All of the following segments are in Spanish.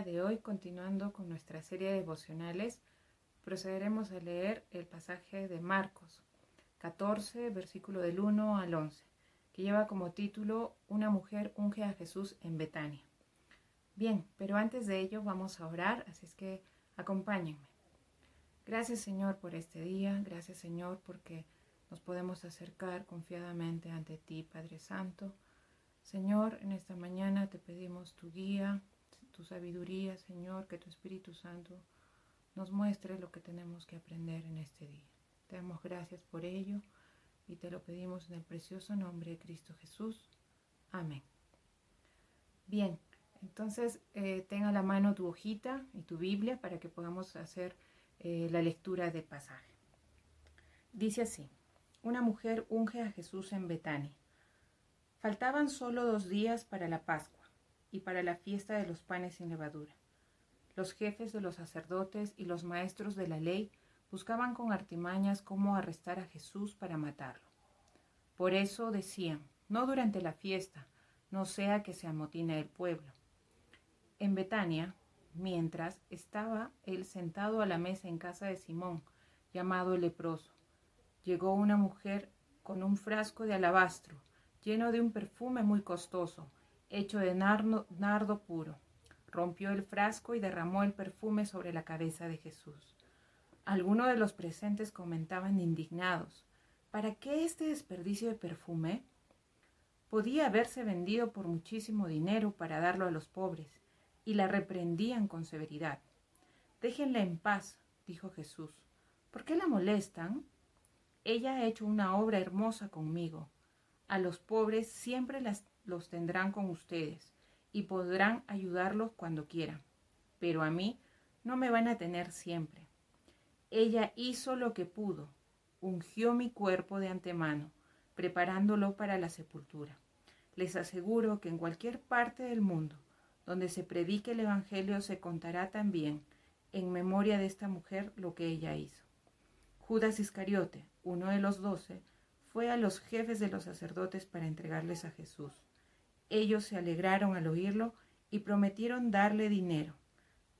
de hoy, continuando con nuestra serie de devocionales, procederemos a leer el pasaje de Marcos 14, versículo del 1 al 11, que lleva como título Una mujer unge a Jesús en Betania. Bien, pero antes de ello vamos a orar, así es que acompáñenme. Gracias Señor por este día, gracias Señor porque nos podemos acercar confiadamente ante ti, Padre Santo. Señor, en esta mañana te pedimos tu guía, tu sabiduría, Señor, que tu Espíritu Santo nos muestre lo que tenemos que aprender en este día. Te damos gracias por ello y te lo pedimos en el precioso nombre de Cristo Jesús. Amén. Bien, entonces eh, tenga a la mano tu hojita y tu Biblia para que podamos hacer eh, la lectura del pasaje. Dice así, una mujer unge a Jesús en Betania. Faltaban solo dos días para la Pascua y para la fiesta de los panes sin levadura. Los jefes de los sacerdotes y los maestros de la ley buscaban con artimañas cómo arrestar a Jesús para matarlo. Por eso decían, no durante la fiesta, no sea que se amotine el pueblo. En Betania, mientras estaba él sentado a la mesa en casa de Simón, llamado el leproso, llegó una mujer con un frasco de alabastro, lleno de un perfume muy costoso, hecho de nardo, puro. Rompió el frasco y derramó el perfume sobre la cabeza de Jesús. Algunos de los presentes comentaban indignados, ¿para qué este desperdicio de perfume? Podía haberse vendido por muchísimo dinero para darlo a los pobres, y la reprendían con severidad. Déjenla en paz, dijo Jesús. ¿Por qué la molestan? Ella ha hecho una obra hermosa conmigo. A los pobres siempre los tendrán con ustedes y podrán ayudarlos cuando quieran. Pero a mí no me van a tener siempre. Ella hizo lo que pudo, ungió mi cuerpo de antemano, preparándolo para la sepultura. Les aseguro que en cualquier parte del mundo donde se predique el Evangelio se contará también en memoria de esta mujer lo que ella hizo. Judas Iscariote, uno de los doce, fue a los jefes de los sacerdotes para entregarles a Jesús. Ellos se alegraron al oírlo y prometieron darle dinero,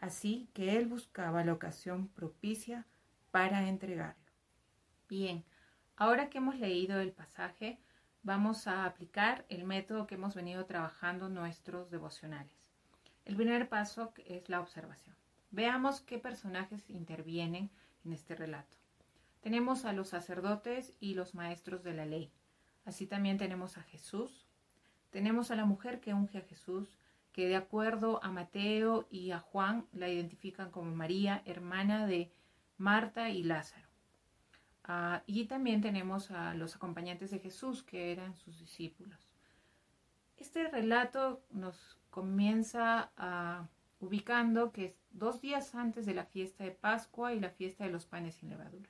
así que él buscaba la ocasión propicia para entregarlo. Bien, ahora que hemos leído el pasaje, vamos a aplicar el método que hemos venido trabajando nuestros devocionales. El primer paso es la observación. Veamos qué personajes intervienen en este relato. Tenemos a los sacerdotes y los maestros de la ley. Así también tenemos a Jesús, tenemos a la mujer que unge a Jesús, que de acuerdo a Mateo y a Juan la identifican como María, hermana de Marta y Lázaro. Ah, y también tenemos a los acompañantes de Jesús, que eran sus discípulos. Este relato nos comienza ah, ubicando que es dos días antes de la fiesta de Pascua y la fiesta de los panes sin levadura.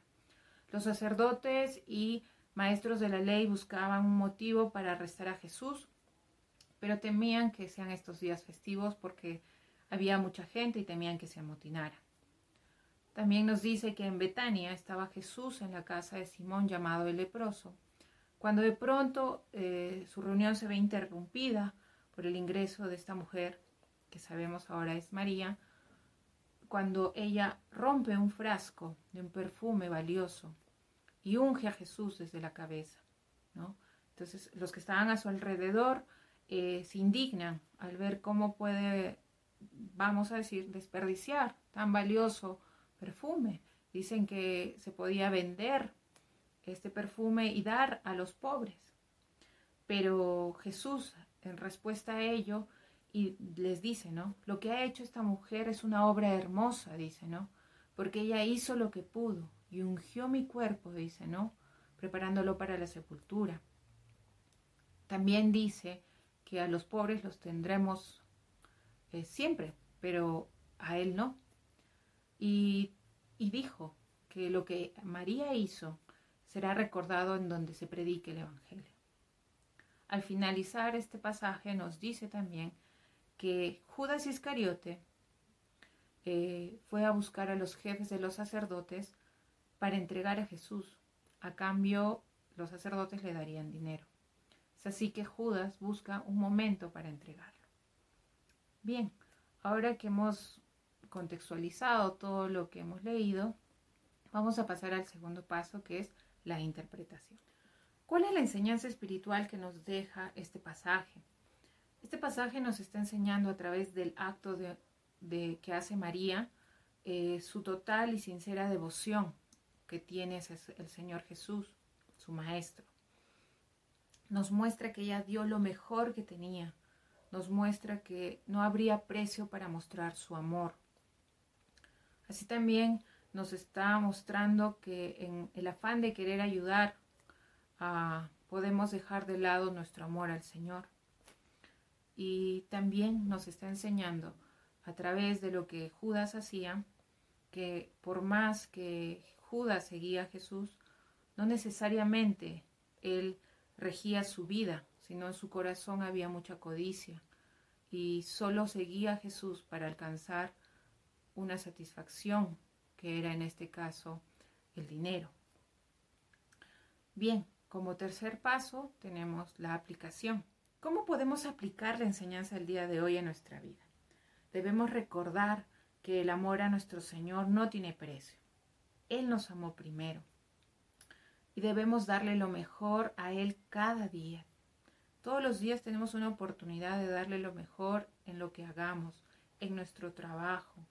Los sacerdotes y maestros de la ley buscaban un motivo para arrestar a Jesús pero temían que sean estos días festivos porque había mucha gente y temían que se amotinara. También nos dice que en Betania estaba Jesús en la casa de Simón llamado el leproso, cuando de pronto eh, su reunión se ve interrumpida por el ingreso de esta mujer, que sabemos ahora es María, cuando ella rompe un frasco de un perfume valioso y unge a Jesús desde la cabeza. Entonces los que estaban a su alrededor eh, se indignan al ver cómo puede, vamos a decir, desperdiciar tan valioso perfume. Dicen que se podía vender este perfume y dar a los pobres. Pero Jesús, en respuesta a ello, y les dice, ¿no? Lo que ha hecho esta mujer es una obra hermosa, dice, ¿no? Porque ella hizo lo que pudo y ungió mi cuerpo, dice, ¿no? Preparándolo para la sepultura. También dice que a los pobres los tendremos eh, siempre, pero a él no. Y, y dijo que lo que María hizo será recordado en donde se predique el Evangelio. Al finalizar este pasaje nos dice también que Judas Iscariote eh, fue a buscar a los jefes de los sacerdotes para entregar a Jesús, a cambio los sacerdotes le darían dinero. Es así que Judas busca un momento para entregarlo. Bien, ahora que hemos contextualizado todo lo que hemos leído, vamos a pasar al segundo paso que es la interpretación. ¿Cuál es la enseñanza espiritual que nos deja este pasaje? Este pasaje nos está enseñando a través del acto de, que hace María eh, su total y sincera devoción que tiene el Señor Jesús, su Maestro. Nos muestra que ella dio lo mejor que tenía, nos muestra que no habría precio para mostrar su amor. Así también nos está mostrando que en el afán de querer ayudar, podemos dejar de lado nuestro amor al Señor. Y también nos está enseñando a través de lo que Judas hacía, que por más que Judas seguía a Jesús, no necesariamente él regía su vida, sino en su corazón había mucha codicia y solo seguía a Jesús para alcanzar una satisfacción, que era en este caso el dinero. Bien, como tercer paso tenemos la aplicación. ¿Cómo podemos aplicar la enseñanza del día de hoy en nuestra vida? Debemos recordar que el amor a nuestro Señor no tiene precio. Él nos amó primero y debemos darle lo mejor a Él cada día. Todos los días tenemos una oportunidad de darle lo mejor en lo que hagamos, en nuestro trabajo,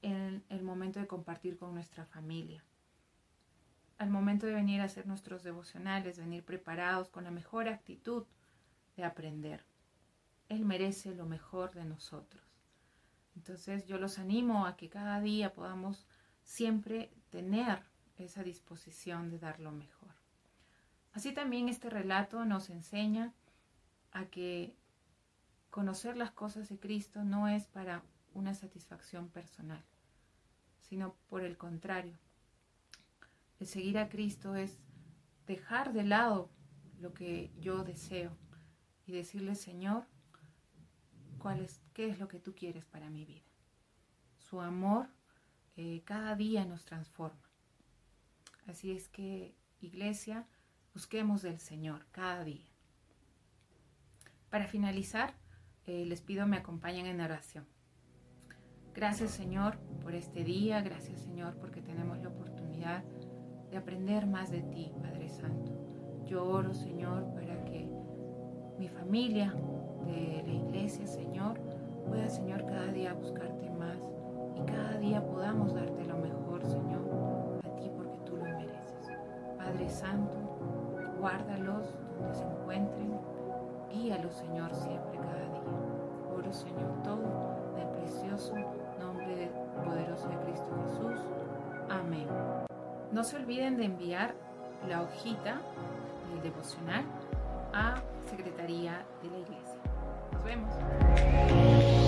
en el momento de compartir con nuestra familia. Al momento de venir a hacer nuestros devocionales, venir preparados con la mejor actitud de aprender. Él merece lo mejor de nosotros. Entonces yo los animo a que cada día podamos siempre tener esa disposición de dar lo mejor. Así también este relato nos enseña a que conocer las cosas de Cristo no es para una satisfacción personal, sino por el contrario. El seguir a Cristo es dejar de lado lo que yo deseo y decirle, Señor, ¿cuál es, ¿qué es lo que tú quieres para mi vida? Su amor eh, cada día nos transforma. Así es que, iglesia, busquemos del Señor cada día. Para finalizar, eh, les pido me acompañen en oración. Gracias Señor por este día, gracias Señor porque tenemos la oportunidad de aprender más de ti, Padre Santo. Yo oro Señor para que mi familia de la iglesia, Señor, pueda Señor cada día buscarte más y cada día podamos darte lo mejor, Señor, a ti porque tú lo mereces. Padre Santo, guárdalos donde se encuentren, guíalos Señor siempre cada día. Oro Señor todo en el precioso nombre poderoso No se olviden de enviar la hojita del devocional a Secretaría de la Iglesia. Nos vemos.